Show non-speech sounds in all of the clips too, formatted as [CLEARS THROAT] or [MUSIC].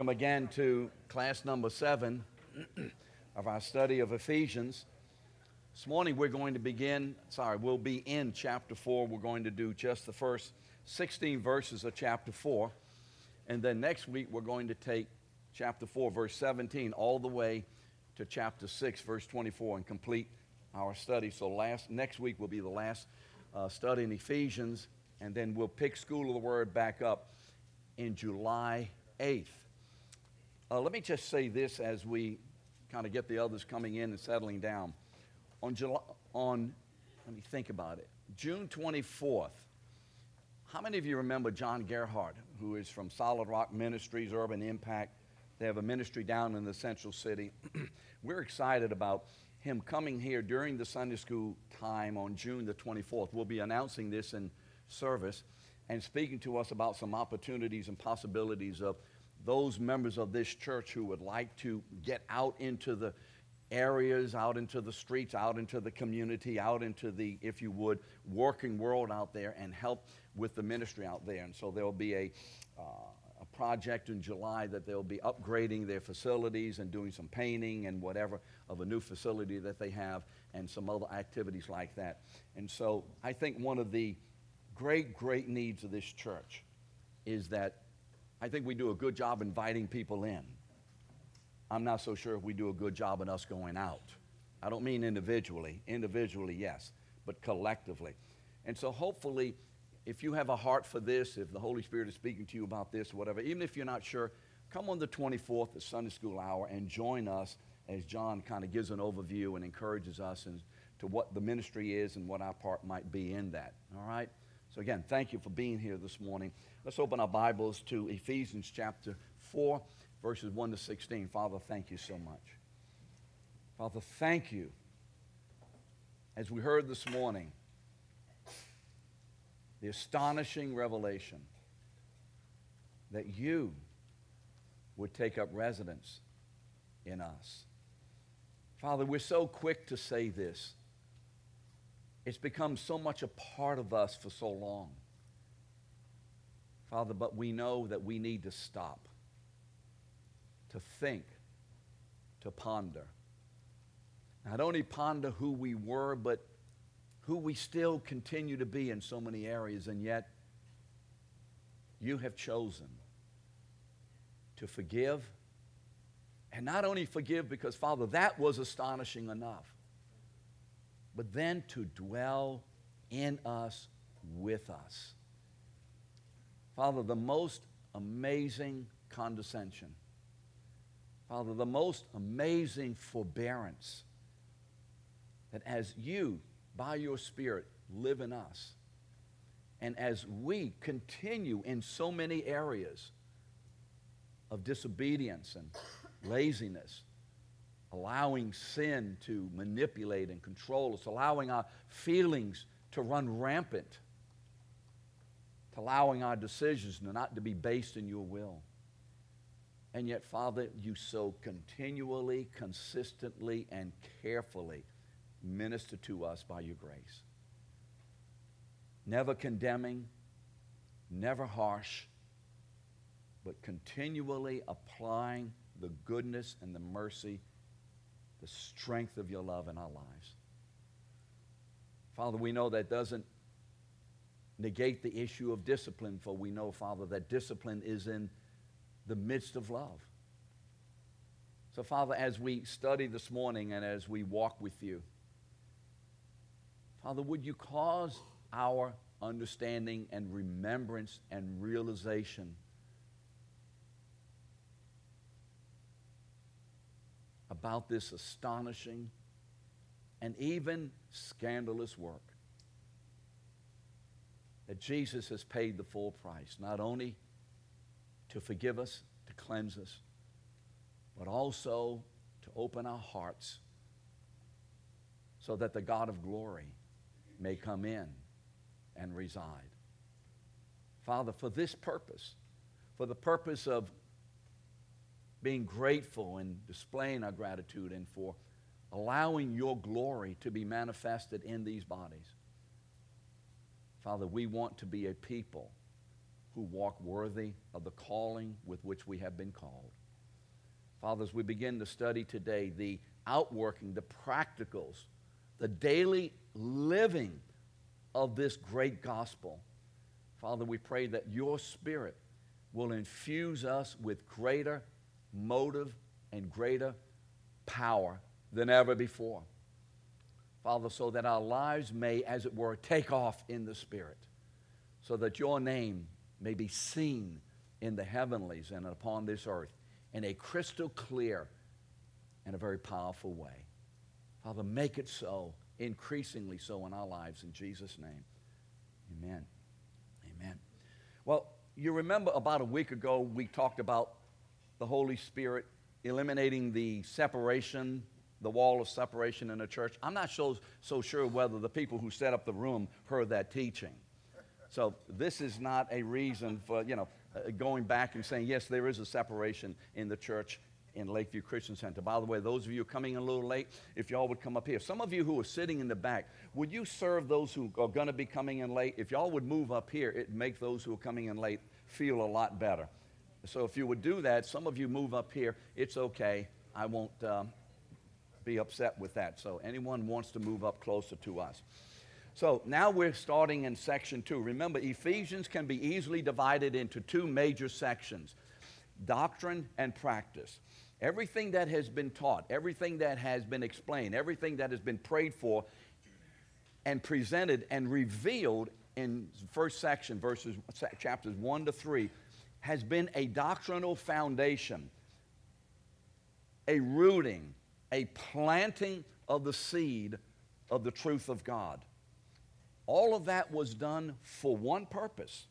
Welcome again to class number seven of our study of Ephesians. This morning we're going to begin, sorry, we'll be in chapter four. We're going to do just the first 16 verses of chapter four. And then next week we're going to take chapter four, verse 17, all the way to chapter six, verse 24, and complete our study. So last, next week will be the last uh, study in Ephesians, and then we'll pick School of the Word back up in July 8th. Uh, let me just say this as we kind of get the others coming in and settling down. On July, on, let me think about it, June 24th, how many of you remember John Gerhardt, who is from Solid Rock Ministries, Urban Impact? They have a ministry down in the central city. [CLEARS THROAT] We're excited about him coming here during the Sunday school time on June the 24th. We'll be announcing this in service and speaking to us about some opportunities and possibilities of those members of this church who would like to get out into the areas, out into the streets, out into the community, out into the, if you would, working world out there and help with the ministry out there. And so there'll be a, uh, a project in July that they'll be upgrading their facilities and doing some painting and whatever of a new facility that they have and some other activities like that. And so I think one of the great, great needs of this church is that I think we do a good job inviting people in. I'm not so sure if we do a good job in us going out. I don't mean individually. Individually, yes, but collectively. And so hopefully, if you have a heart for this, if the Holy Spirit is speaking to you about this, whatever, even if you're not sure, come on the 24th at Sunday School Hour and join us as John kind of gives an overview and encourages us as to what the ministry is and what our part might be in that. All right? So, again, thank you for being here this morning. Let's open our Bibles to Ephesians chapter 4, verses 1 to 16. Father, thank you so much. Father, thank you. As we heard this morning, the astonishing revelation that you would take up residence in us. Father, we're so quick to say this it's become so much a part of us for so long. Father, but we know that we need to stop, to think, to ponder. Not only ponder who we were, but who we still continue to be in so many areas, and yet you have chosen to forgive. And not only forgive, because, Father, that was astonishing enough but then to dwell in us with us. Father, the most amazing condescension. Father, the most amazing forbearance that as you, by your Spirit, live in us, and as we continue in so many areas of disobedience and laziness, allowing sin to manipulate and control us, allowing our feelings to run rampant, to allowing our decisions not to be based in your will. And yet, Father, you so continually, consistently, and carefully minister to us by your grace. Never condemning, never harsh, but continually applying the goodness and the mercy the strength of your love in our lives. Father, we know that doesn't negate the issue of discipline, for we know, Father, that discipline is in the midst of love. So, Father, as we study this morning and as we walk with you, Father, would you cause our understanding and remembrance and realization about this astonishing and even scandalous work. That Jesus has paid the full price, not only to forgive us, to cleanse us, but also to open our hearts so that the God of glory may come in and reside. Father, for this purpose, for the purpose of being grateful and displaying our gratitude and for allowing your glory to be manifested in these bodies. Father, we want to be a people who walk worthy of the calling with which we have been called. Father, as we begin to study today the outworking, the practicals, the daily living of this great gospel, Father, we pray that your Spirit will infuse us with greater motive and greater power than ever before. Father, so that our lives may, as it were, take off in the Spirit, so that your name may be seen in the heavenlies and upon this earth in a crystal clear and a very powerful way. Father, make it so, increasingly so in our lives, in Jesus' name. Amen. Amen. Well, you remember about a week ago we talked about the Holy Spirit eliminating the separation, the wall of separation in the church. I'm not so, so sure whether the people who set up the room heard that teaching. So this is not a reason for, you know, uh, going back and saying, yes, there is a separation in the church in Lakeview Christian Center. By the way, those of you coming in a little late, if y'all would come up here. Some of you who are sitting in the back, would you serve those who are going to be coming in late? If y'all would move up here, it'd make those who are coming in late feel a lot better. So if you would do that, some of you move up here, it's okay. I won't um, be upset with that. So anyone wants to move up closer to us. So now we're starting in section two. Remember, Ephesians can be easily divided into two major sections doctrine and practice. Everything that has been taught, everything that has been explained, everything that has been prayed for and presented and revealed in first section, verses chapters 1 to 3, has been a doctrinal foundation, a rooting, a planting of the seed of the truth of God. All of that was done for one purpose.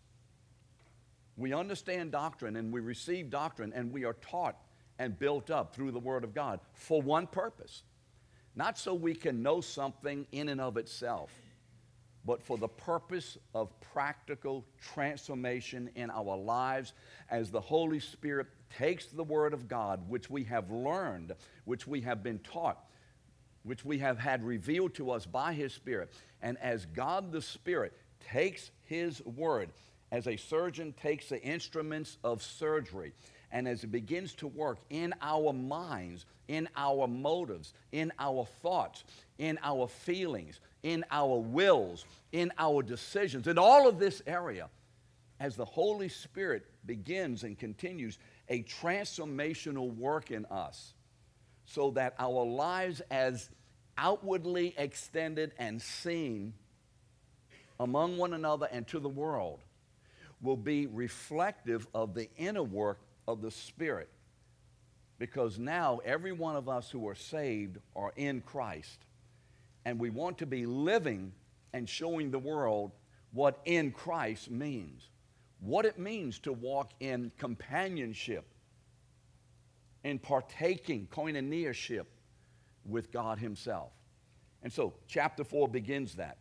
We understand doctrine and we receive doctrine and we are taught and built up through the Word of God for one purpose. Not so we can know something in and of itself, but for the purpose of practical transformation in our lives as the Holy Spirit takes the Word of God, which we have learned, which we have been taught, which we have had revealed to us by His Spirit. And as God the Spirit takes His word, as a surgeon takes the instruments of surgery, and as it begins to work in our minds, in our motives, in our thoughts, in our feelings, in our wills, in our decisions, in all of this area, as the Holy Spirit begins and continues a transformational work in us, so that our lives, as outwardly extended and seen among one another and to the world will be reflective of the inner work of the Spirit. Because now every one of us who are saved are in Christ. And we want to be living and showing the world what in Christ means. What it means to walk in companionship, in partaking, koinoniaship with God Himself. And so, chapter 4 begins that.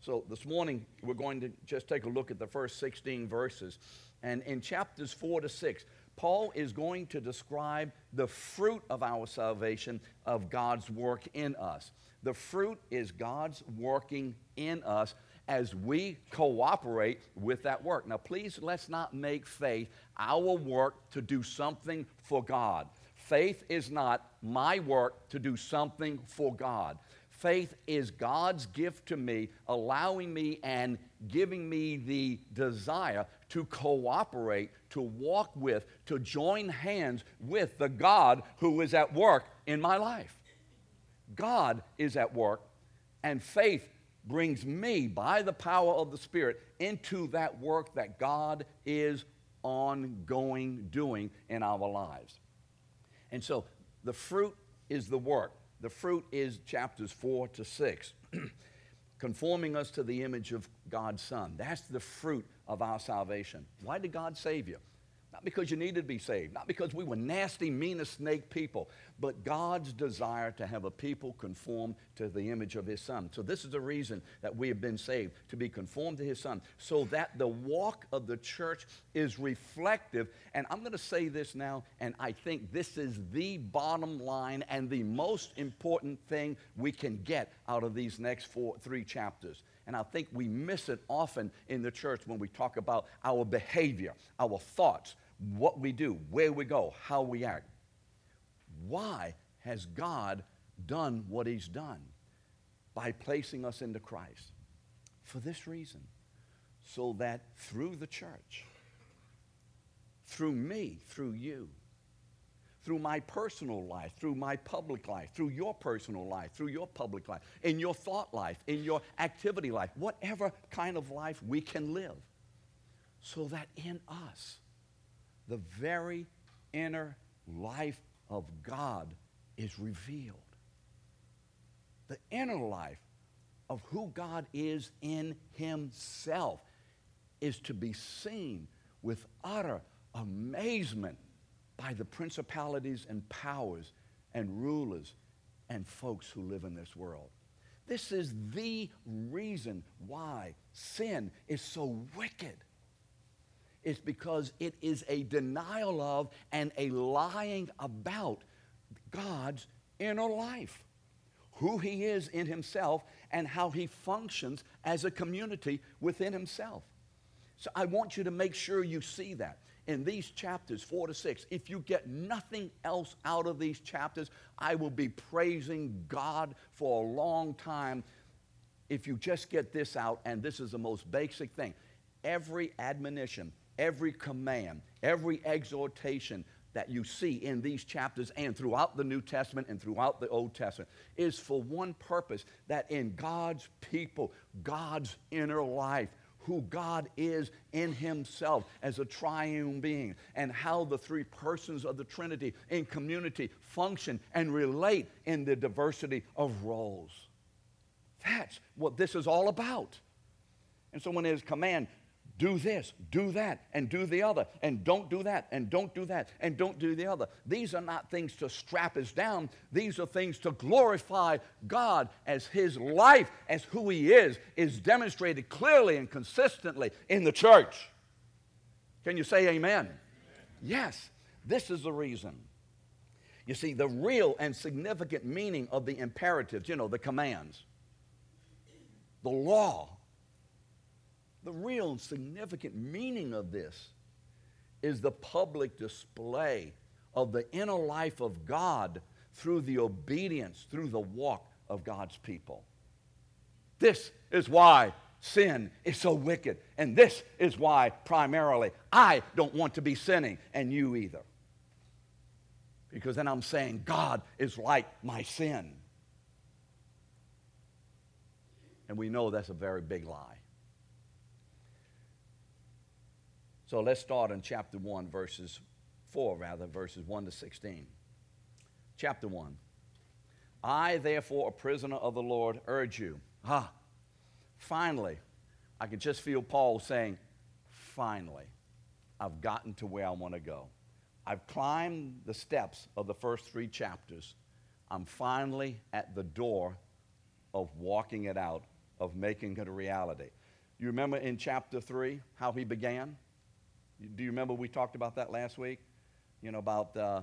So, this morning, we're going to just take a look at the first 16 verses. And in chapters 4 to 6, Paul is going to describe the fruit of our salvation of God's work in us. The fruit is God's working in us as we cooperate with that work. Now, please let's not make faith our work to do something for God. Faith is not my work to do something for God. Faith is God's gift to me, allowing me and giving me the desire to cooperate, to walk with, to join hands with the God who is at work in my life. God is at work, and faith brings me, by the power of the Spirit, into that work that God is ongoing doing in our lives. And so the fruit is the work. The fruit is chapters 4 to 6, [CLEARS THROAT] conforming us to the image of God's Son. That's the fruit of our salvation. Why did God save you? Not because you needed to be saved, not because we were nasty, mean snake people, but God's desire to have a people conform to the image of His Son. So, this is the reason that we have been saved, to be conformed to His Son, so that the walk of the church is reflective. And I'm going to say this now, and I think this is the bottom line and the most important thing we can get out of these next four, three chapters. And I think we miss it often in the church when we talk about our behavior, our thoughts, what we do, where we go, how we act. Why has God done what He's done? By placing us into Christ. For this reason, so that through the church, through me, through you, through my personal life, through my public life, through your personal life, through your public life, in your thought life, in your activity life, whatever kind of life we can live, so that in us, the very inner life of God is revealed. The inner life of who God is in Himself is to be seen with utter amazement by the principalities and powers and rulers and folks who live in this world. This is the reason why sin is so wicked. It's because it is a denial of and a lying about God's inner life, who He is in Himself, and how He functions as a community within Himself. So I want you to make sure you see that in these chapters, four to six, if you get nothing else out of these chapters, I will be praising God for a long time if you just get this out, and this is the most basic thing. Every admonition, every command, every exhortation that you see in these chapters and throughout the New Testament and throughout the Old Testament is for one purpose that in God's people, God's inner life, who God is in Himself as a triune being and how the three persons of the Trinity in community function and relate in the diversity of roles. That's what this is all about. And so when there's command, do this, do that, and do the other, and don't do that, and don't do that, and don't do the other. These are not things to strap us down. These are things to glorify God as His life, as who He is, is demonstrated clearly and consistently in the church. Can you say amen? amen? Yes, this is the reason. You see, the real and significant meaning of the imperatives, you know, the commands, the law, the real significant meaning of this is the public display of the inner life of God through the obedience, through the walk of God's people. This is why sin is so wicked. And this is why, primarily, I don't want to be sinning, and you either. Because then I'm saying God is like my sin. And we know that's a very big lie. So let's start in chapter 1, verses 4, rather, verses 1 to 16. Chapter 1. I, therefore, a prisoner of the Lord, urge you. Ah, finally, I can just feel Paul saying, finally, I've gotten to where I want to go. I've climbed the steps of the first three chapters. I'm finally at the door of walking it out, of making it a reality. You remember in chapter 3 how he began? Do you remember we talked about that last week? You know, about uh,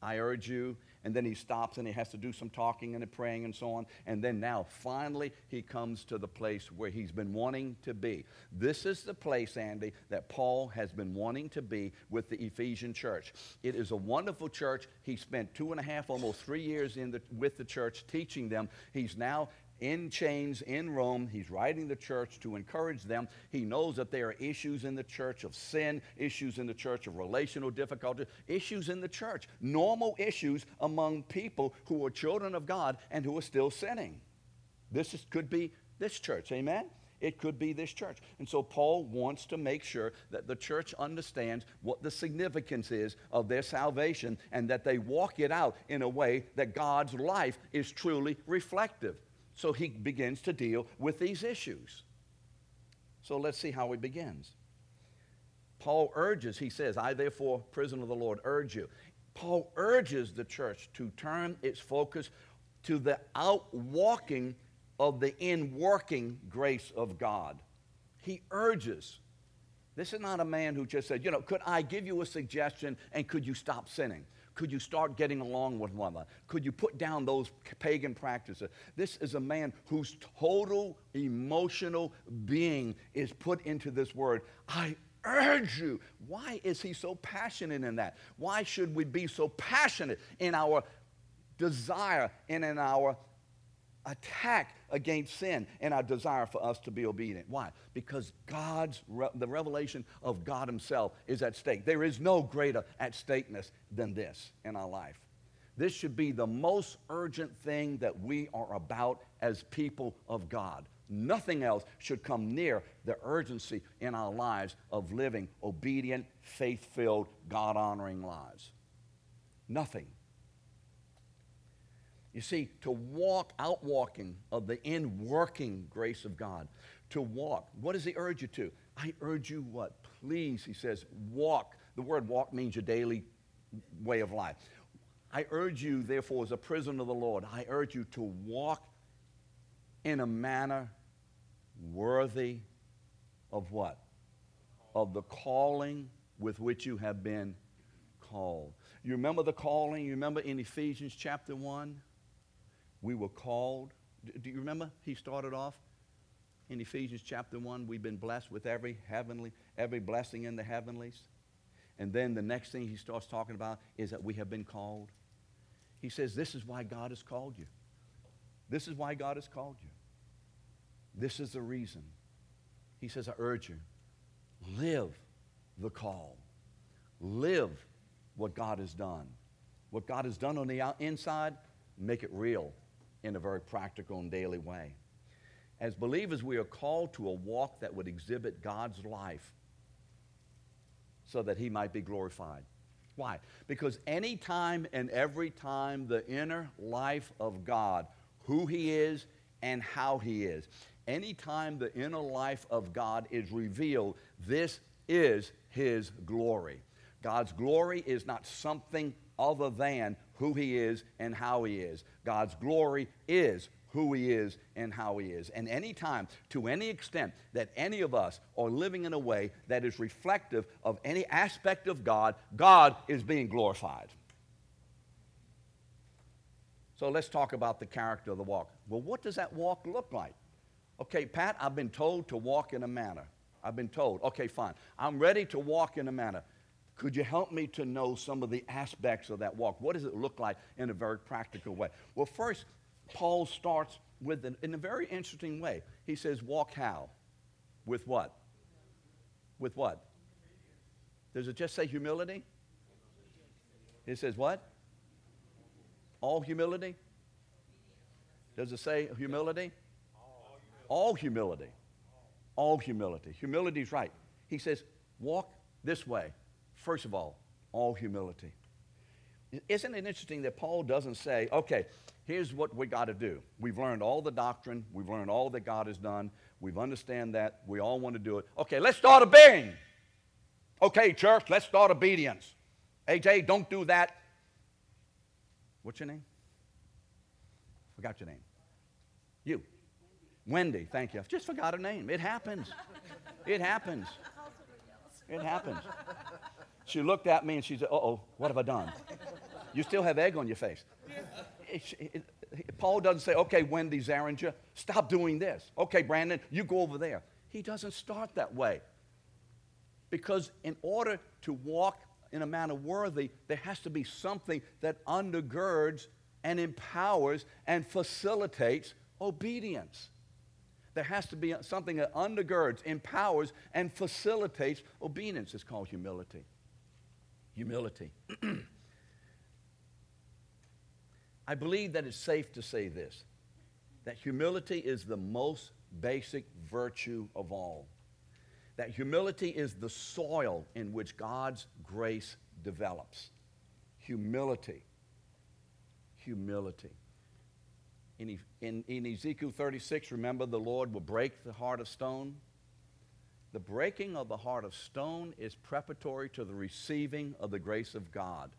I urge you, and then he stops and he has to do some talking and praying and so on. And then now, finally, he comes to the place where he's been wanting to be. This is the place, Andy, that Paul has been wanting to be with the Ephesian church. It is a wonderful church. He spent two and a half, almost three years in the, with the church teaching them. He's now in chains in Rome. He's writing the church to encourage them. He knows that there are issues in the church of sin, issues in the church of relational difficulty, issues in the church, normal issues among people who are children of God and who are still sinning. This is, could be this church, amen? It could be this church. And so Paul wants to make sure that the church understands what the significance is of their salvation and that they walk it out in a way that God's life is truly reflective. So he begins to deal with these issues. So let's see how he begins. Paul urges, he says, I therefore, prisoner of the Lord, urge you. Paul urges the church to turn its focus to the outwalking of the in-working grace of God. He urges. This is not a man who just said, you know, could I give you a suggestion and could you stop sinning? Could you start getting along with one another? Could you put down those pagan practices? This is a man whose total emotional being is put into this word. I urge you. Why is he so passionate in that? Why should we be so passionate in our desire and in our attack against sin and our desire for us to be obedient. Why? Because God's the revelation of God himself is at stake. There is no greater at stakeness than this in our life. This should be the most urgent thing that we are about as people of God. Nothing else should come near the urgency in our lives of living obedient, faith filled, God honoring lives. Nothing. You see, to walk, out walking of the in working grace of God, to walk, what does he urge you to? I urge you what? Please, he says, walk. The word walk means your daily way of life. I urge you, therefore, as a prisoner of the Lord, I urge you to walk in a manner worthy of what? Of the calling with which you have been called. You remember the calling? You remember in Ephesians chapter 1? We were called. Do you remember? He started off in Ephesians chapter 1. We've been blessed with every heavenly, every blessing in the heavenlies. And then the next thing he starts talking about is that we have been called. He says, This is why God has called you. This is why God has called you. This is the reason. He says, I urge you, live the call. Live what God has done. What God has done on the inside, make it real in a very practical and daily way. As believers, we are called to a walk that would exhibit God's life so that He might be glorified. Why? Because any time and every time the inner life of God, who He is and how He is, any time the inner life of God is revealed, this is His glory. God's glory is not something other than who he is and how he is. God's glory is who he is and how he is. And any time, to any extent, that any of us are living in a way that is reflective of any aspect of God, God is being glorified. So let's talk about the character of the walk. Well, what does that walk look like? Okay, Pat, I've been told to walk in a manner. I've been told. Okay, fine. I'm ready to walk in a manner. Could you help me to know some of the aspects of that walk? What does it look like in a very practical way? Well, first, Paul starts with an, in a very interesting way. He says, Walk how? With what? With what? Does it just say humility? It says what? All humility? Does it say humility? All humility. All humility. Humility is right. He says, walk this way. First of all, all humility. Isn't it interesting that Paul doesn't say, okay, here's what we got to do. We've learned all the doctrine, we've learned all that God has done, we've understand that, we all want to do it. Okay, let's start obeying. Okay, church, let's start obedience. AJ, don't do that. What's your name? Forgot your name. You. Wendy, thank you. I just forgot her name. It happens. It happens. It happens. She looked at me and she said, oh, what have I done? You still have egg on your face. Paul doesn't say, Okay, Wendy Zaringer, stop doing this. Okay, Brandon, you go over there. He doesn't start that way. Because in order to walk in a manner worthy, there has to be something that undergirds and empowers and facilitates obedience. There has to be something that undergirds, empowers, and facilitates obedience. It's called humility. Humility. [CLEARS THROAT] I believe that it's safe to say this that humility is the most basic virtue of all. That humility is the soil in which God's grace develops. Humility. Humility. In, in, in Ezekiel 36, remember the Lord will break the heart of stone the breaking of the heart of stone is preparatory to the receiving of the grace of God.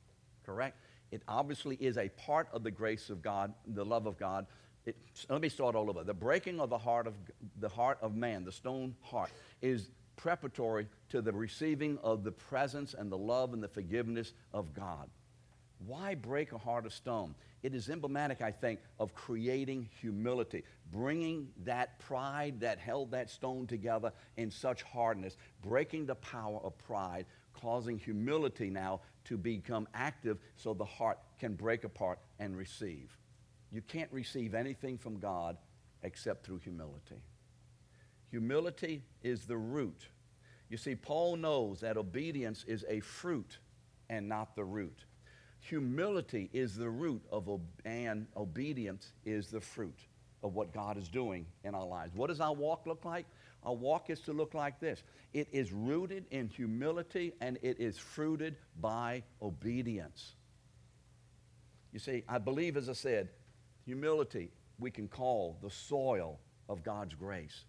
Correct? It obviously is a part of the grace of God, the love of God. It, let me start all over. The breaking of the heart of the heart of man, the stone heart, is preparatory to the receiving of the presence and the love and the forgiveness of God. Why break a heart of stone? It is emblematic, I think, of creating humility, bringing that pride that held that stone together in such hardness, breaking the power of pride, causing humility now to become active so the heart can break apart and receive. You can't receive anything from God except through humility. Humility is the root. You see, Paul knows that obedience is a fruit and not the root. Humility is the root of and obedience is the fruit of what God is doing in our lives. What does our walk look like? Our walk is to look like this. It is rooted in humility and it is fruited by obedience. You see, I believe, as I said, humility we can call the soil of God's grace.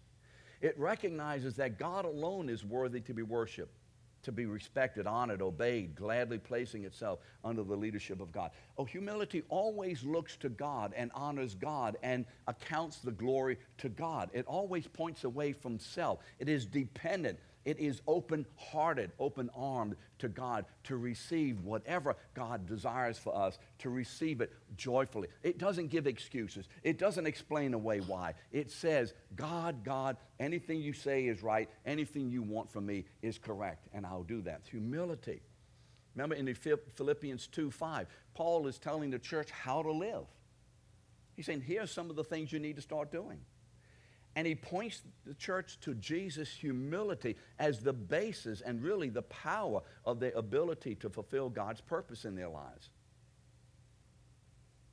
It recognizes that God alone is worthy to be worshiped to be respected, honored, obeyed, gladly placing itself under the leadership of God. Oh, humility always looks to God and honors God and accounts the glory to God. It always points away from self. It is dependent it is open hearted, open armed to God to receive whatever God desires for us, to receive it joyfully. It doesn't give excuses, it doesn't explain away why. It says, God, God, anything you say is right, anything you want from me is correct, and I'll do that. Humility. Remember in Philippians 2 5, Paul is telling the church how to live. He's saying, here's some of the things you need to start doing. And he points the church to Jesus' humility as the basis and really the power of their ability to fulfill God's purpose in their lives.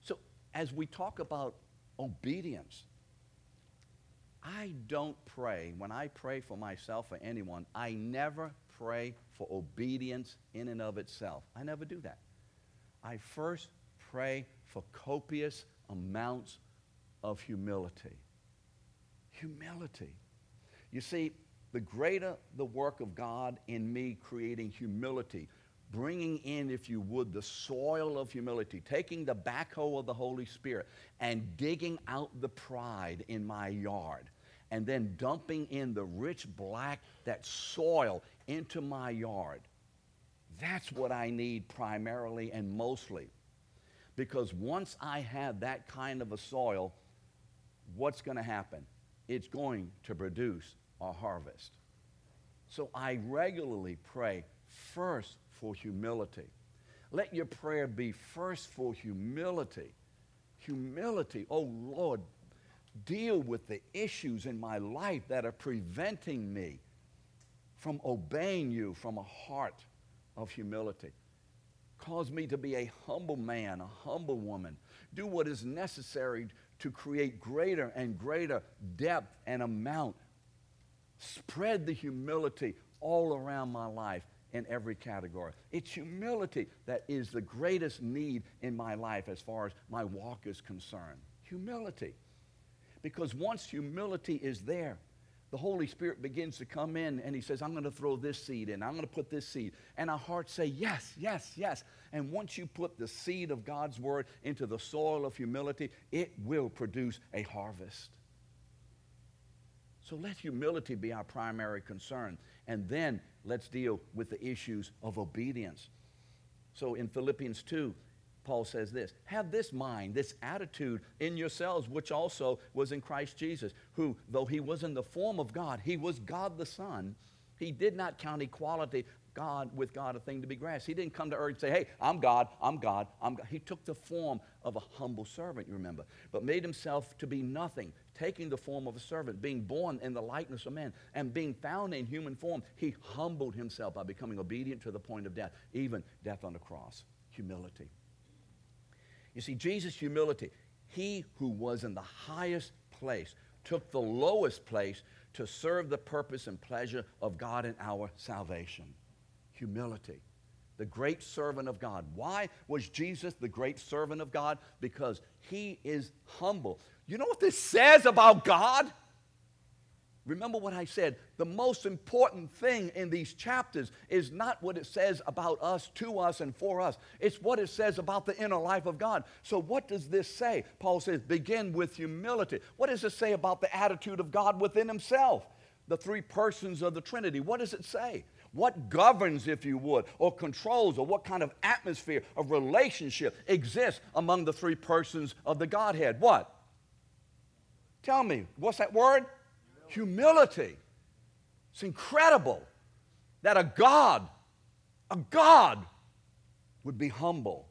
So, as we talk about obedience, I don't pray, when I pray for myself or anyone, I never pray for obedience in and of itself. I never do that. I first pray for copious amounts of humility humility. You see, the greater the work of God in me creating humility, bringing in, if you would, the soil of humility, taking the backhoe of the Holy Spirit and digging out the pride in my yard, and then dumping in the rich black, that soil into my yard. That's what I need primarily and mostly. Because once I have that kind of a soil, what's going to happen? It's going to produce a harvest. So I regularly pray first for humility. Let your prayer be first for humility. Humility. Oh Lord, deal with the issues in my life that are preventing me from obeying you from a heart of humility. Cause me to be a humble man, a humble woman. Do what is necessary to create greater and greater depth and amount. Spread the humility all around my life in every category. It's humility that is the greatest need in my life as far as my walk is concerned. Humility. Because once humility is there, the Holy Spirit begins to come in and He says, I'm going to throw this seed in. I'm going to put this seed. And our hearts say, Yes, yes, yes. And once you put the seed of God's Word into the soil of humility, it will produce a harvest. So let humility be our primary concern. And then let's deal with the issues of obedience. So in Philippians 2, Paul says this Have this mind, this attitude in yourselves, which also was in Christ Jesus, who, though he was in the form of God, he was God the Son. He did not count equality God with God a thing to be grasped. He didn't come to earth and say, Hey, I'm God, I'm God, I'm God. He took the form of a humble servant, you remember, but made himself to be nothing, taking the form of a servant, being born in the likeness of man, and being found in human form. He humbled himself by becoming obedient to the point of death, even death on the cross. Humility. You see, Jesus' humility, he who was in the highest place took the lowest place to serve the purpose and pleasure of God in our salvation. Humility. The great servant of God. Why was Jesus the great servant of God? Because he is humble. You know what this says about God? Remember what I said. The most important thing in these chapters is not what it says about us, to us, and for us. It's what it says about the inner life of God. So, what does this say? Paul says, begin with humility. What does it say about the attitude of God within himself? The three persons of the Trinity. What does it say? what governs, if you would, or controls, or what kind of atmosphere of relationship exists among the three persons of the Godhead? What? Tell me, what's that word? Humility. It's incredible that a God, a God, would be humble.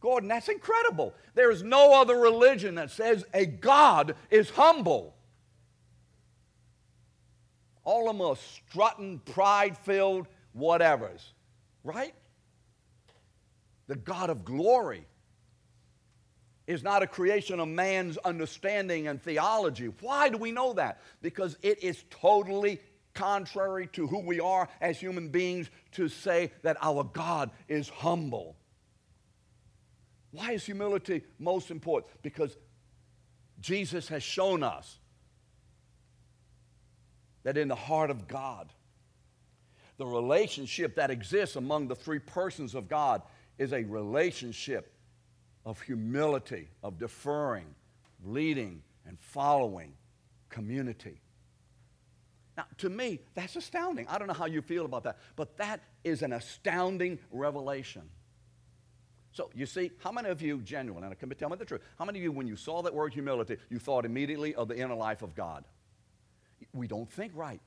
Gordon, that's incredible. There is no other religion that says a God is humble. All of them are strutting, pride filled, whatevers, right? The God of glory is not a creation of man's understanding and theology. Why do we know that? Because it is totally contrary to who we are as human beings to say that our God is humble. Why is humility most important? Because Jesus has shown us that in the heart of God, the relationship that exists among the three persons of God is a relationship of humility, of deferring, leading, and following community. Now, to me, that's astounding. I don't know how you feel about that, but that is an astounding revelation. So, you see, how many of you, genuine, and come tell me the truth, how many of you, when you saw that word humility, you thought immediately of the inner life of God? We don't think right.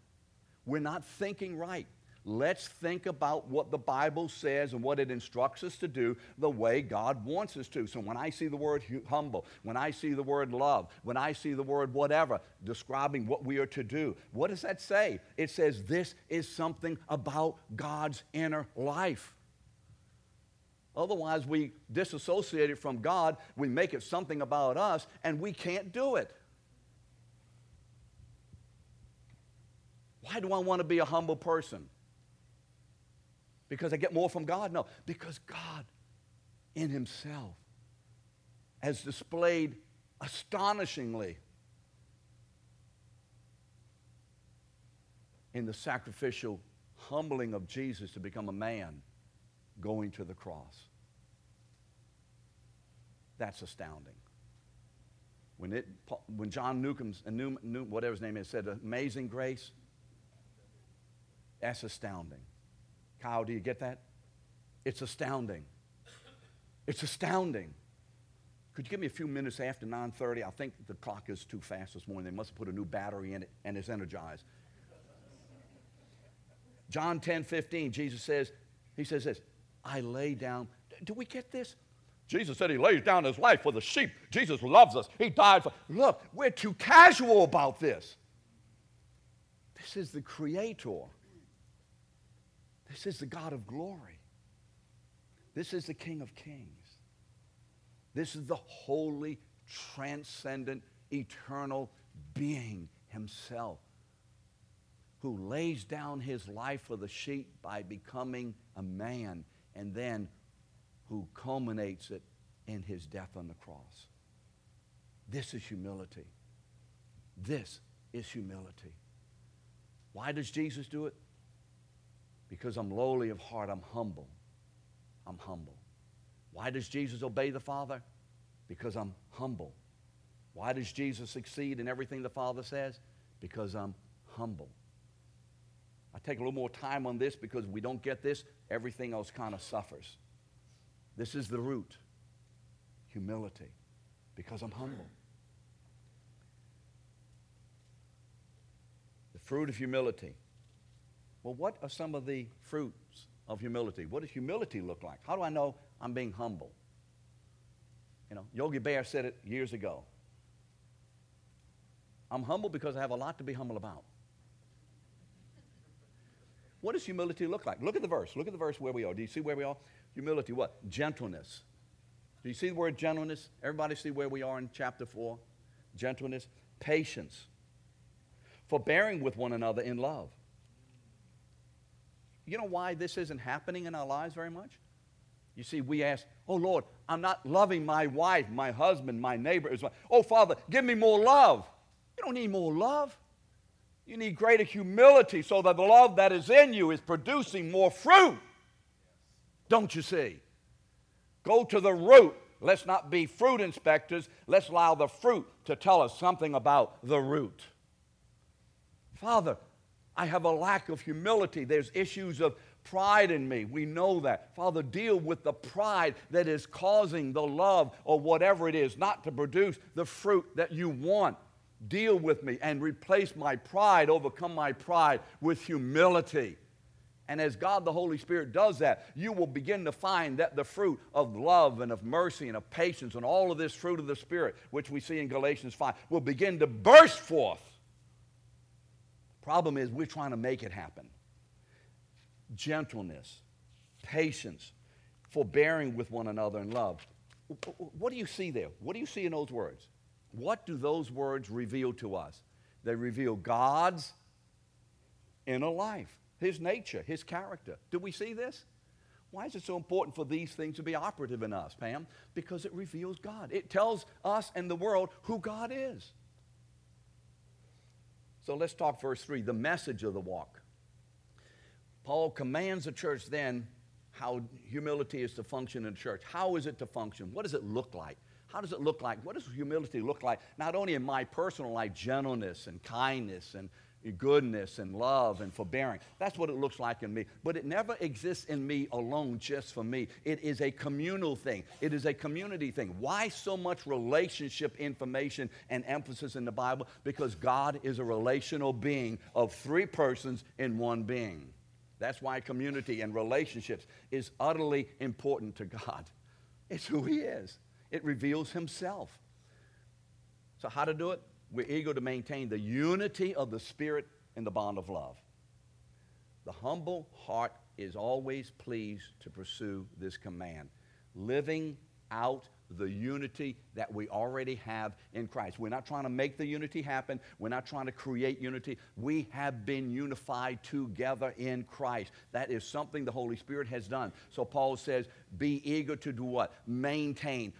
We're not thinking right. Let's think about what the Bible says and what it instructs us to do the way God wants us to. So when I see the word humble, when I see the word love, when I see the word whatever describing what we are to do, what does that say? It says this is something about God's inner life. Otherwise, we disassociate it from God, we make it something about us, and we can't do it. Why do I want to be a humble person? Because I get more from God? No, because God in Himself has displayed astonishingly in the sacrificial humbling of Jesus to become a man going to the cross. That's astounding. When, it, when John Newcomb's, uh, New, New, whatever his name is, said, Amazing Grace, that's astounding. Kyle, do you get that? It's astounding. It's astounding. Could you give me a few minutes after 9:30? I think the clock is too fast this morning. They must have put a new battery in it and it's energized. John 10, 15, Jesus says, He says this, I lay down. Do we get this? Jesus said he lays down his life for the sheep. Jesus loves us. He died for. Look, we're too casual about this. This is the Creator this is the God of glory. This is the King of kings. This is the holy, transcendent, eternal being himself who lays down his life for the sheep by becoming a man and then who culminates it in his death on the cross. This is humility. This is humility. Why does Jesus do it? Because I'm lowly of heart, I'm humble. I'm humble. Why does Jesus obey the Father? Because I'm humble. Why does Jesus succeed in everything the Father says? Because I'm humble. I take a little more time on this because we don't get this, everything else kind of suffers. This is the root humility, because I'm humble. The fruit of humility well, what are some of the fruits of humility? What does humility look like? How do I know I'm being humble? You know, Yogi Bear said it years ago. I'm humble because I have a lot to be humble about. What does humility look like? Look at the verse. Look at the verse where we are. Do you see where we are? Humility, what? Gentleness. Do you see the word gentleness? Everybody see where we are in chapter 4? Gentleness, patience, forbearing with one another in love you know why this isn't happening in our lives very much? You see, we ask, Oh Lord, I'm not loving my wife, my husband, my neighbor. Oh Father, give me more love. You don't need more love. You need greater humility so that the love that is in you is producing more fruit. Don't you see? Go to the root. Let's not be fruit inspectors. Let's allow the fruit to tell us something about the root. Father, I have a lack of humility. There's issues of pride in me. We know that. Father, deal with the pride that is causing the love or whatever it is not to produce the fruit that you want. Deal with me and replace my pride, overcome my pride with humility. And as God the Holy Spirit does that, you will begin to find that the fruit of love and of mercy and of patience and all of this fruit of the Spirit, which we see in Galatians 5, will begin to burst forth. Problem is, we're trying to make it happen. Gentleness, patience, forbearing with one another in love. What do you see there? What do you see in those words? What do those words reveal to us? They reveal God's inner life his nature, his character. Do we see this? Why is it so important for these things to be operative in us, Pam? Because it reveals God. It tells us and the world who God is. So let's talk verse 3 the message of the walk. Paul commands the church then how humility is to function in church. How is it to function? What does it look like? How does it look like? What does humility look like? Not only in my personal life, gentleness and kindness and goodness and love and forbearing. That's what it looks like in me. But it never exists in me alone just for me. It is a communal thing, it is a community thing. Why so much relationship information and emphasis in the Bible? Because God is a relational being of three persons in one being. That's why community and relationships is utterly important to God. It's who He is, it reveals Himself. So, how to do it? We're eager to maintain the unity of the Spirit in the bond of love. The humble heart is always pleased to pursue this command, living out the unity that we already have in Christ. We're not trying to make the unity happen. We're not trying to create unity. We have been unified together in Christ. That is something the Holy Spirit has done. So Paul says, be eager to do what? Maintain.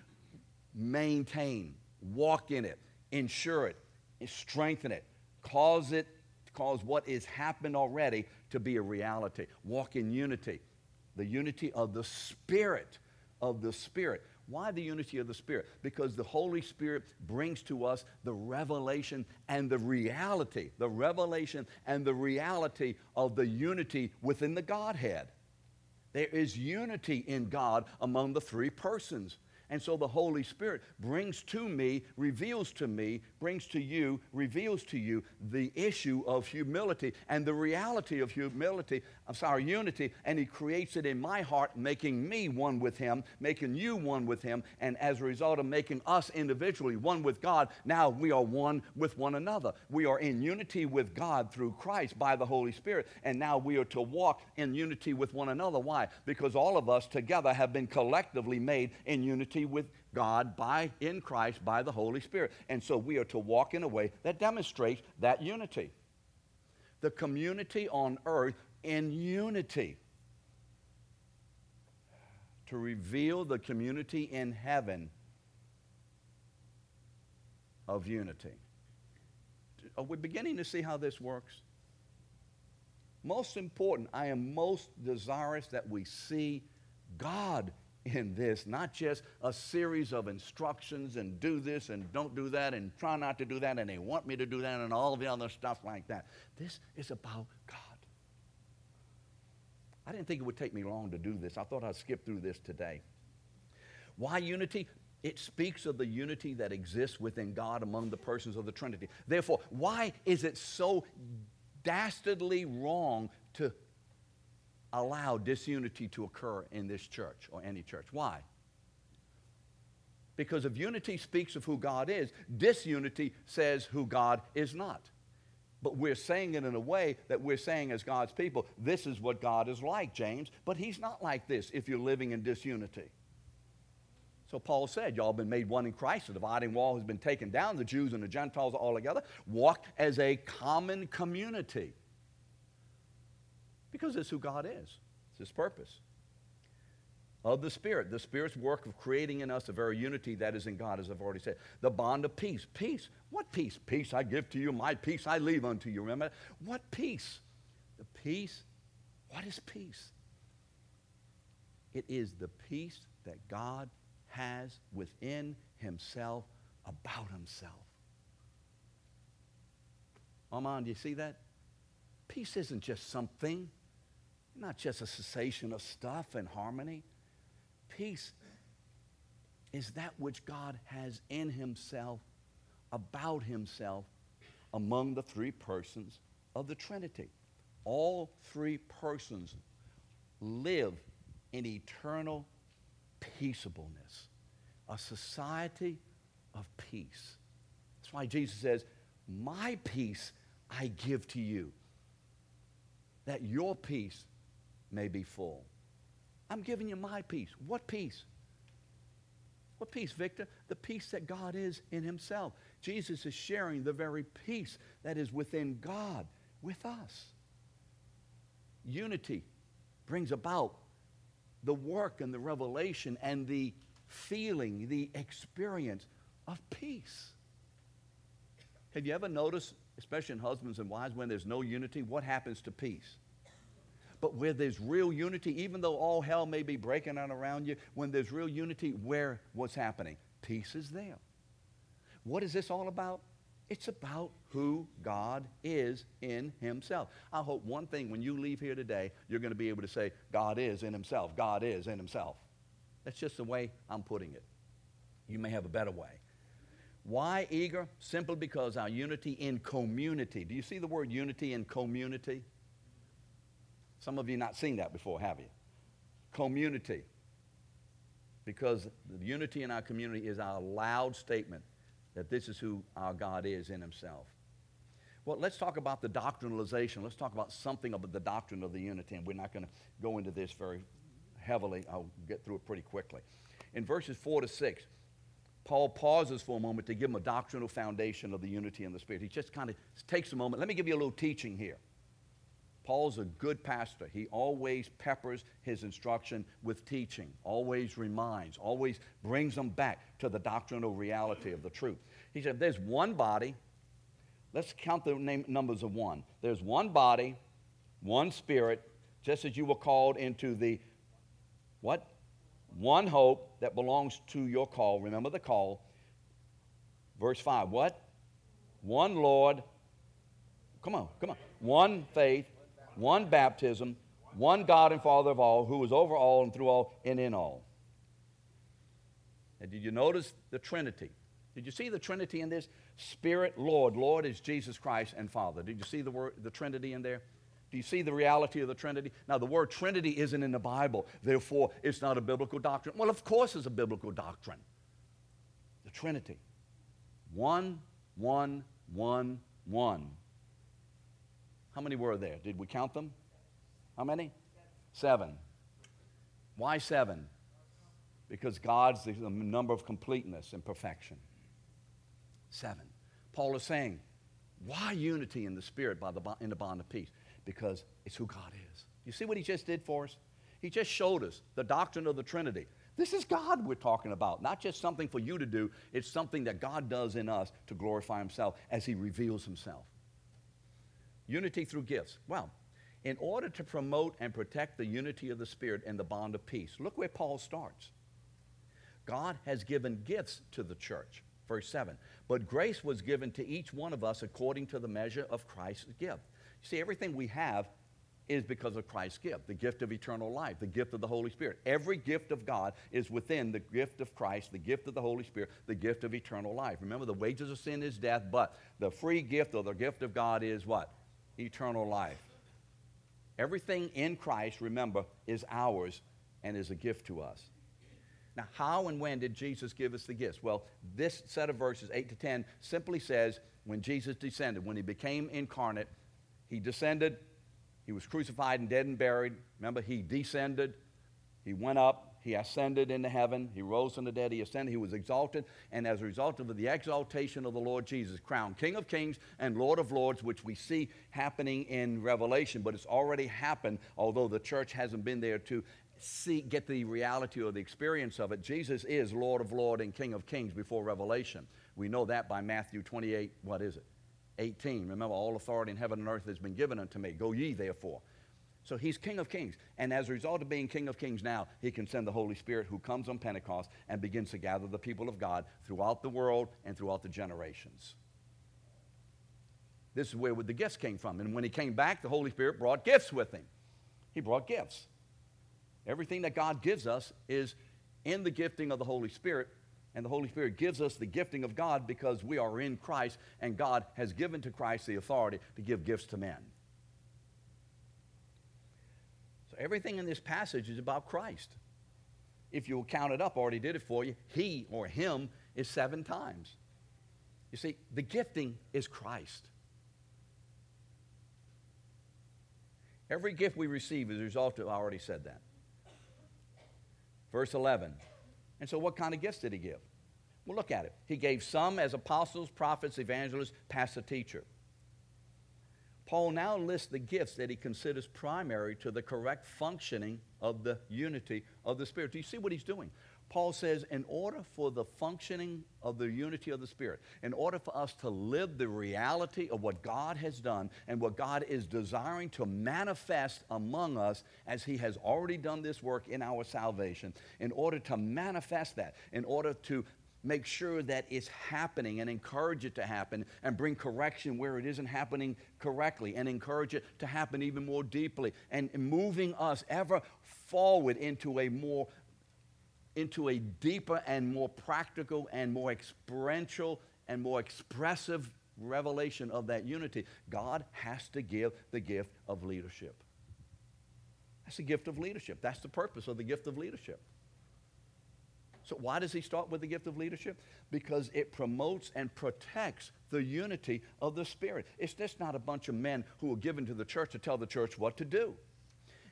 Maintain. Walk in it ensure it, strengthen it, cause it, cause what is happened already to be a reality. Walk in unity, the unity of the Spirit, of the Spirit. Why the unity of the Spirit? Because the Holy Spirit brings to us the revelation and the reality, the revelation and the reality of the unity within the Godhead. There is unity in God among the three persons. And so the Holy Spirit brings to me, reveals to me, brings to you, reveals to you the issue of humility and the reality of humility, I'm sorry, unity, and He creates it in my heart, making me one with Him, making you one with Him, and as a result of making us individually one with God, now we are one with one another. We are in unity with God through Christ by the Holy Spirit, and now we are to walk in unity with one another. Why? Because all of us together have been collectively made in unity with God by in Christ by the Holy Spirit. And so we are to walk in a way that demonstrates that unity. The community on earth in unity. To reveal the community in heaven of unity. Are we beginning to see how this works? Most important, I am most desirous that we see God in this, not just a series of instructions and do this and don't do that and try not to do that and they want me to do that and all the other stuff like that. This is about God. I didn't think it would take me long to do this. I thought I'd skip through this today. Why unity? It speaks of the unity that exists within God among the persons of the Trinity. Therefore, why is it so dastardly wrong to allow disunity to occur in this church or any church. Why? Because if unity speaks of who God is, disunity says who God is not. But we're saying it in a way that we're saying as God's people, this is what God is like, James. But He's not like this if you're living in disunity. So Paul said, Y'all been made one in Christ. The dividing wall has been taken down. The Jews and the Gentiles are all together. Walk as a common community because it's who God is, it's His purpose. Of the Spirit, the Spirit's work of creating in us a very unity that is in God, as I've already said. The bond of peace. Peace. What peace? Peace I give to you, my peace I leave unto you. Remember? What peace? The peace. What is peace? It is the peace that God has within Himself about Himself. Armand, do you see that? Peace isn't just something, not just a cessation of stuff and harmony. Peace is that which God has in Himself, about Himself, among the three persons of the Trinity. All three persons live in eternal peaceableness, a society of peace. That's why Jesus says, My peace I give to you, that your peace may be full. I'm giving you my peace. What peace? What peace, Victor? The peace that God is in Himself. Jesus is sharing the very peace that is within God with us. Unity brings about the work and the revelation and the feeling, the experience of peace. Have you ever noticed, especially in husbands and wives, when there's no unity, what happens to peace? But where there's real unity, even though all hell may be breaking out around you, when there's real unity, where what's happening? Peace is there. What is this all about? It's about who God is in Himself. I hope one thing when you leave here today, you're going to be able to say, God is in Himself. God is in Himself. That's just the way I'm putting it. You may have a better way. Why eager? Simply because our unity in community. Do you see the word unity in community? Some of you not seen that before, have you? Community. Because the unity in our community is our loud statement that this is who our God is in himself. Well, let's talk about the doctrinalization. Let's talk about something about the doctrine of the unity, and we're not going to go into this very heavily. I'll get through it pretty quickly. In verses 4 to 6, Paul pauses for a moment to give them a doctrinal foundation of the unity in the Spirit. He just kind of takes a moment. Let me give you a little teaching here. Paul's a good pastor. He always peppers his instruction with teaching, always reminds, always brings them back to the doctrinal reality of the truth. He said, There's one body. Let's count the name, numbers of one. There's one body, one spirit, just as you were called into the what? One hope that belongs to your call. Remember the call. Verse 5. What? One Lord. Come on, come on. One faith, one baptism, one God and Father of all, who is over all and through all and in all. And did you notice the Trinity? Did you see the Trinity in this? Spirit, Lord. Lord is Jesus Christ and Father. Did you see the word, the Trinity in there? Do you see the reality of the Trinity? Now, the word Trinity isn't in the Bible, therefore, it's not a biblical doctrine. Well, of course, it's a biblical doctrine. The Trinity. One, one, one, one. How many were there? Did we count them? How many? Seven. Why seven? Because God's the number of completeness and perfection. Seven. Paul is saying, why unity in the Spirit by the, in the bond of peace? Because it's who God is. You see what he just did for us? He just showed us the doctrine of the Trinity. This is God we're talking about, not just something for you to do. It's something that God does in us to glorify himself as he reveals himself. Unity through gifts. Well, in order to promote and protect the unity of the Spirit and the bond of peace, look where Paul starts. God has given gifts to the church. Verse 7. But grace was given to each one of us according to the measure of Christ's gift. You see, everything we have is because of Christ's gift the gift of eternal life, the gift of the Holy Spirit. Every gift of God is within the gift of Christ, the gift of the Holy Spirit, the gift of eternal life. Remember, the wages of sin is death, but the free gift or the gift of God is what? Eternal life. Everything in Christ, remember, is ours and is a gift to us. Now, how and when did Jesus give us the gifts? Well, this set of verses, 8 to 10, simply says when Jesus descended, when he became incarnate, he descended, he was crucified and dead and buried. Remember, he descended, he went up, he ascended into heaven. He rose from the dead. He ascended. He was exalted. And as a result of the exaltation of the Lord Jesus, crowned King of Kings and Lord of Lords, which we see happening in Revelation, but it's already happened, although the church hasn't been there to see, get the reality or the experience of it. Jesus is Lord of Lords and King of Kings before Revelation. We know that by Matthew 28, what is it? 18. Remember, all authority in heaven and earth has been given unto me. Go ye therefore. So he's King of Kings. And as a result of being King of Kings now, he can send the Holy Spirit who comes on Pentecost and begins to gather the people of God throughout the world and throughout the generations. This is where the gifts came from. And when he came back, the Holy Spirit brought gifts with him. He brought gifts. Everything that God gives us is in the gifting of the Holy Spirit. And the Holy Spirit gives us the gifting of God because we are in Christ, and God has given to Christ the authority to give gifts to men. So everything in this passage is about Christ. If you'll count it up, I already did it for you. He or him is seven times. You see, the gifting is Christ. Every gift we receive is a result of, I already said that. Verse 11. And so, what kind of gifts did he give? Well, look at it. He gave some as apostles, prophets, evangelists, pastor, teacher. Paul now lists the gifts that he considers primary to the correct functioning of the unity of the Spirit. Do you see what he's doing? Paul says, in order for the functioning of the unity of the Spirit, in order for us to live the reality of what God has done and what God is desiring to manifest among us as He has already done this work in our salvation, in order to manifest that, in order to make sure that it's happening and encourage it to happen and bring correction where it isn't happening correctly and encourage it to happen even more deeply and moving us ever forward into a more into a deeper and more practical and more experiential and more expressive revelation of that unity, God has to give the gift of leadership. That's the gift of leadership. That's the purpose of the gift of leadership. So, why does he start with the gift of leadership? Because it promotes and protects the unity of the Spirit. It's just not a bunch of men who are given to the church to tell the church what to do.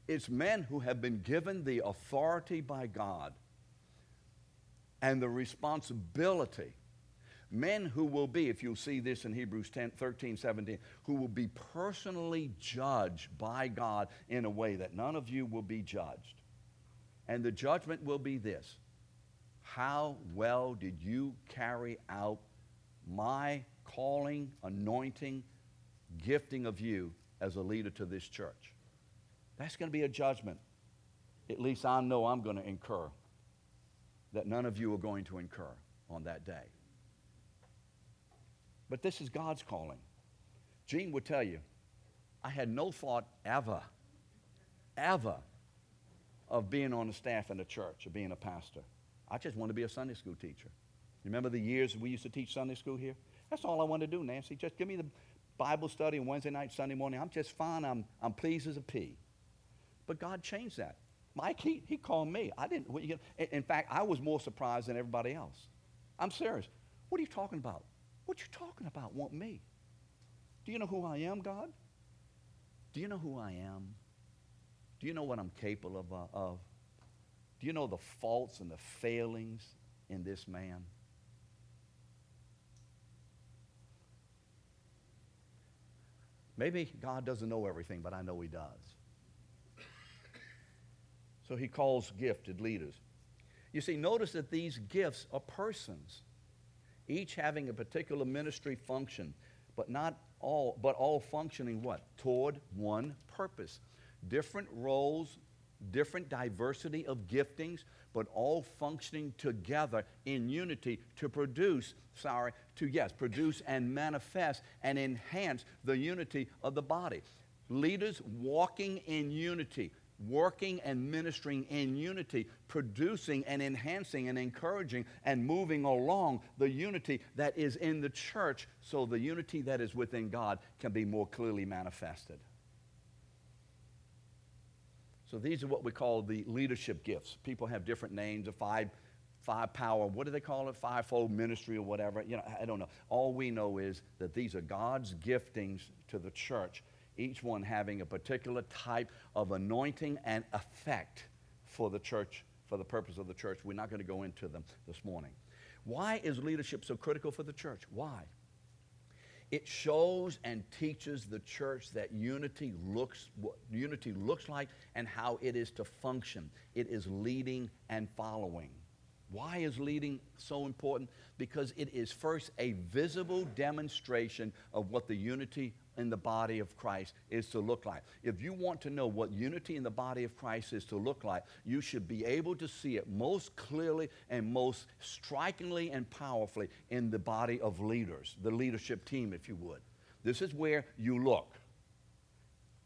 It's men who have been given the authority by God and the responsibility. Men who will be, if you'll see this in Hebrews 10, 13, 17, who will be personally judged by God in a way that none of you will be judged. And the judgment will be this How well did you carry out my calling, anointing, gifting of you as a leader to this church? That's going to be a judgment. At least I know I'm going to incur that none of you are going to incur on that day. But this is God's calling. Gene would tell you, I had no thought ever, ever of being on the staff in a church or being a pastor. I just want to be a Sunday school teacher. Remember the years we used to teach Sunday school here? That's all I wanted to do, Nancy. Just give me the Bible study on Wednesday night, Sunday morning. I'm just fine. I'm, I'm pleased as a pea. But God changed that. Mike, he, he called me. I didn't. In fact, I was more surprised than everybody else. I'm serious. What are you talking about? What you talking about? Want me? Do you know who I am, God? Do you know who I am? Do you know what I'm capable of, uh, of? Do you know the faults and the failings in this man? Maybe God doesn't know everything, but I know He does. So he calls gifted leaders. You see, notice that these gifts are persons, each having a particular ministry function, but not all, but all functioning what? Toward one purpose. Different roles, different diversity of giftings, but all functioning together in unity to produce, sorry, to yes, produce and manifest and enhance the unity of the body. Leaders walking in unity, working and ministering in unity, producing and enhancing and encouraging and moving along the unity that is in the church so the unity that is within God can be more clearly manifested. So these are what we call the leadership gifts. People have different names, a five five power, what do they call it? Fivefold ministry or whatever. You know, I don't know. All we know is that these are God's giftings to the church each one having a particular type of anointing and effect for the church, for the purpose of the church. We're not going to go into them this morning. Why is leadership so critical for the church? Why? It shows and teaches the church that unity looks what unity looks like and how it is to function. It is leading and following. Why is leading so important? Because it is first a visible demonstration of what the unity in the body of Christ is to look like. If you want to know what unity in the body of Christ is to look like, you should be able to see it most clearly and most strikingly and powerfully in the body of leaders, the leadership team, if you would. This is where you look.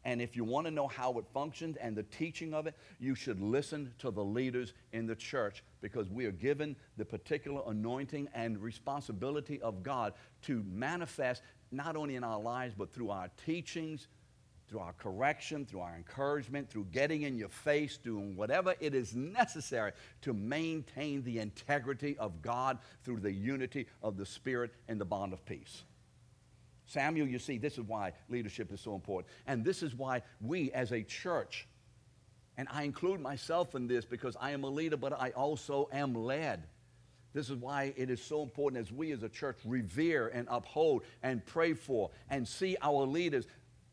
And if you want to know how it functions and the teaching of it, you should listen to the leaders in the church because we are given the particular anointing and responsibility of God to manifest not only in our lives, but through our teachings, through our correction, through our encouragement, through getting in your face, doing whatever it is necessary to maintain the integrity of God through the unity of the Spirit and the bond of peace. Samuel, you see, this is why leadership is so important. And this is why we as a church, and I include myself in this because I am a leader, but I also am led. This is why it is so important as we as a church revere and uphold and pray for and see our leaders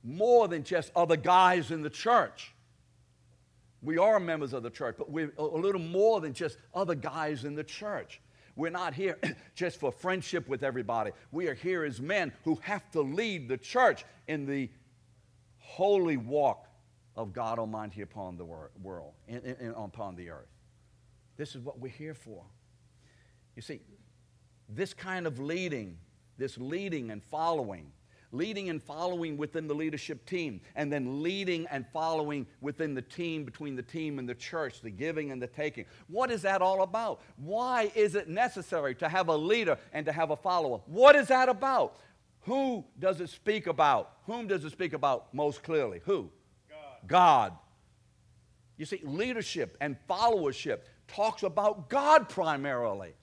more than just other guys in the church. We are members of the church, but we're a little more than just other guys in the church. We're not here [CLEARS THROAT] just for friendship with everybody. We are here as men who have to lead the church in the holy walk of God Almighty upon the world, in, upon the earth. This is what we're here for. You see, this kind of leading, this leading and following, leading and following within the leadership team, and then leading and following within the team, between the team and the church, the giving and the taking. What is that all about? Why is it necessary to have a leader and to have a follower? What is that about? Who does it speak about? Whom does it speak about most clearly? Who? God. God. You see, leadership and followership talks about God primarily.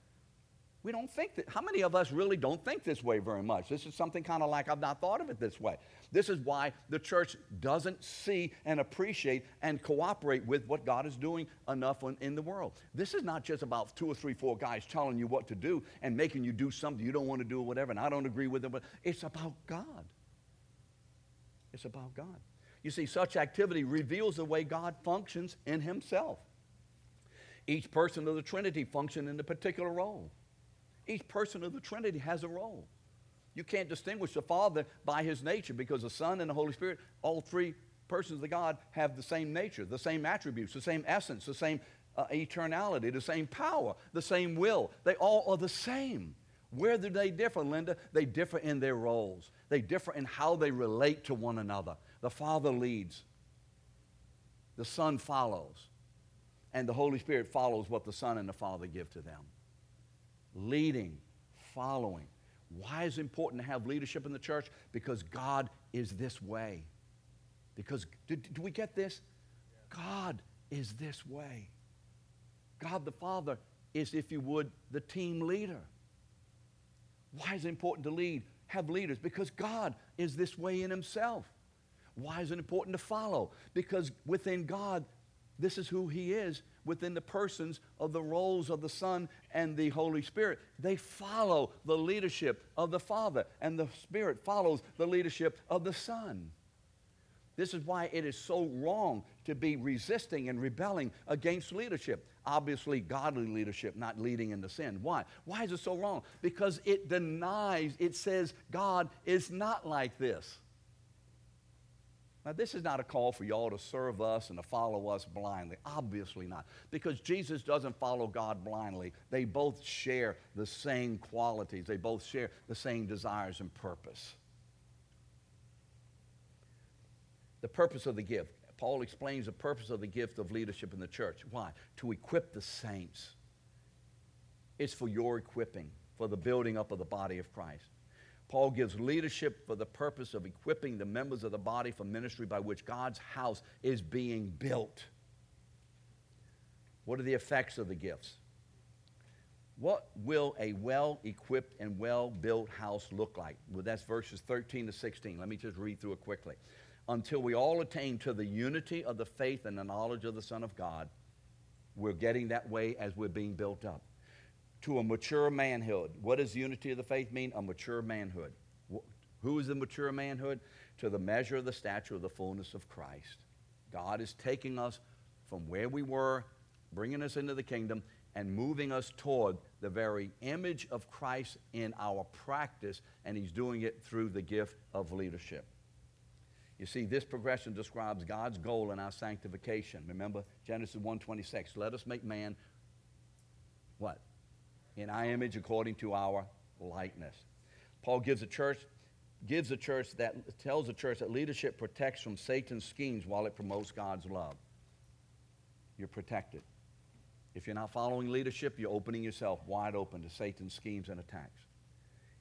We don't think that. How many of us really don't think this way very much? This is something kind of like I've not thought of it this way. This is why the church doesn't see and appreciate and cooperate with what God is doing enough in the world. This is not just about two or three, four guys telling you what to do and making you do something you don't want to do or whatever, and I don't agree with it, but it's about God. It's about God. You see, such activity reveals the way God functions in Himself. Each person of the Trinity functions in a particular role. Each person of the Trinity has a role. You can't distinguish the Father by his nature because the Son and the Holy Spirit, all three persons of God, have the same nature, the same attributes, the same essence, the same uh, eternality, the same power, the same will. They all are the same. Where do they differ, Linda? They differ in their roles. They differ in how they relate to one another. The Father leads, the Son follows, and the Holy Spirit follows what the Son and the Father give to them leading, following. Why is it important to have leadership in the church? Because God is this way. Because, do, do we get this? God is this way. God the Father is, if you would, the team leader. Why is it important to lead, have leaders? Because God is this way in Himself. Why is it important to follow? Because within God, this is who He is, within the persons of the roles of the Son and the Holy Spirit. They follow the leadership of the Father, and the Spirit follows the leadership of the Son. This is why it is so wrong to be resisting and rebelling against leadership. Obviously, godly leadership, not leading into sin. Why? Why is it so wrong? Because it denies, it says God is not like this. Now, this is not a call for y'all to serve us and to follow us blindly. Obviously not. Because Jesus doesn't follow God blindly. They both share the same qualities, they both share the same desires and purpose. The purpose of the gift. Paul explains the purpose of the gift of leadership in the church. Why? To equip the saints. It's for your equipping, for the building up of the body of Christ. Paul gives leadership for the purpose of equipping the members of the body for ministry by which God's house is being built. What are the effects of the gifts? What will a well equipped and well built house look like? Well, that's verses 13 to 16. Let me just read through it quickly. Until we all attain to the unity of the faith and the knowledge of the Son of God, we're getting that way as we're being built up to a mature manhood. What does unity of the faith mean? A mature manhood. Who is the mature manhood? To the measure of the stature of the fullness of Christ. God is taking us from where we were, bringing us into the kingdom, and moving us toward the very image of Christ in our practice, and He's doing it through the gift of leadership. You see, this progression describes God's goal in our sanctification. Remember Genesis 1:26. Let us make man what? In our image according to our likeness. Paul gives a church gives the church that tells the church that leadership protects from Satan's schemes while it promotes God's love. You're protected. If you're not following leadership, you're opening yourself wide open to Satan's schemes and attacks.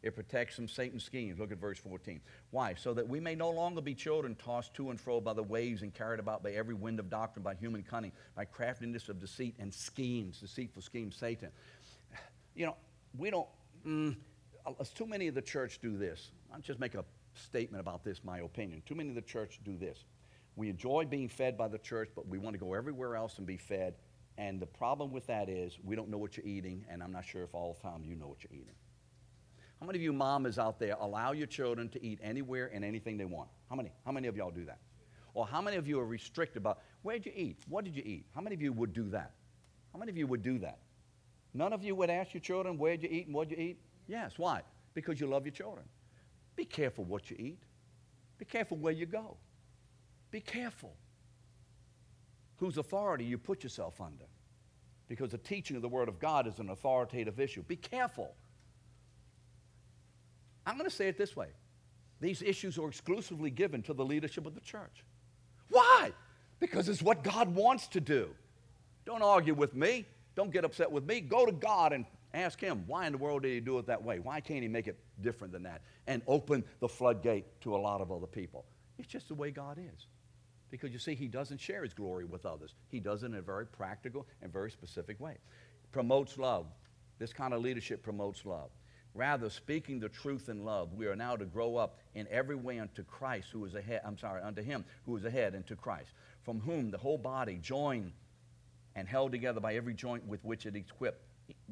It protects from Satan's schemes. Look at verse 14. Why? So that we may no longer be children tossed to and fro by the waves and carried about by every wind of doctrine, by human cunning, by craftiness of deceit and schemes, deceitful schemes, Satan. You know, we don't, mm, too many of the church do this. I'll just make a statement about this, my opinion. Too many of the church do this. We enjoy being fed by the church, but we want to go everywhere else and be fed. And the problem with that is we don't know what you're eating, and I'm not sure if all the time you know what you're eating. How many of you mamas out there allow your children to eat anywhere and anything they want? How many? How many of y'all do that? Or how many of you are restricted about where'd you eat? What did you eat? How many of you would do that? How many of you would do that? None of you would ask your children where'd you eat and what'd you eat? Yes. Why? Because you love your children. Be careful what you eat. Be careful where you go. Be careful whose authority you put yourself under. Because the teaching of the Word of God is an authoritative issue. Be careful. I'm going to say it this way these issues are exclusively given to the leadership of the church. Why? Because it's what God wants to do. Don't argue with me. Don't get upset with me. Go to God and ask Him, why in the world did He do it that way? Why can't He make it different than that? And open the floodgate to a lot of other people. It's just the way God is. Because you see, He doesn't share His glory with others, He does it in a very practical and very specific way. Promotes love. This kind of leadership promotes love. Rather, speaking the truth in love, we are now to grow up in every way unto Christ, who is ahead. I'm sorry, unto Him who is ahead, and to Christ, from whom the whole body, joined and held together by every joint with which it is equipped,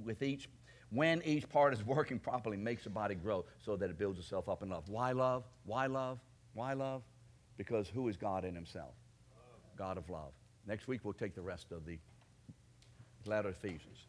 with each, when each part is [LAUGHS] working properly, makes the body grow so that it builds itself up in love. Why love? Why love? Why love? Because who is God in Himself? God of love. Next week we'll take the rest of the letter of Ephesians.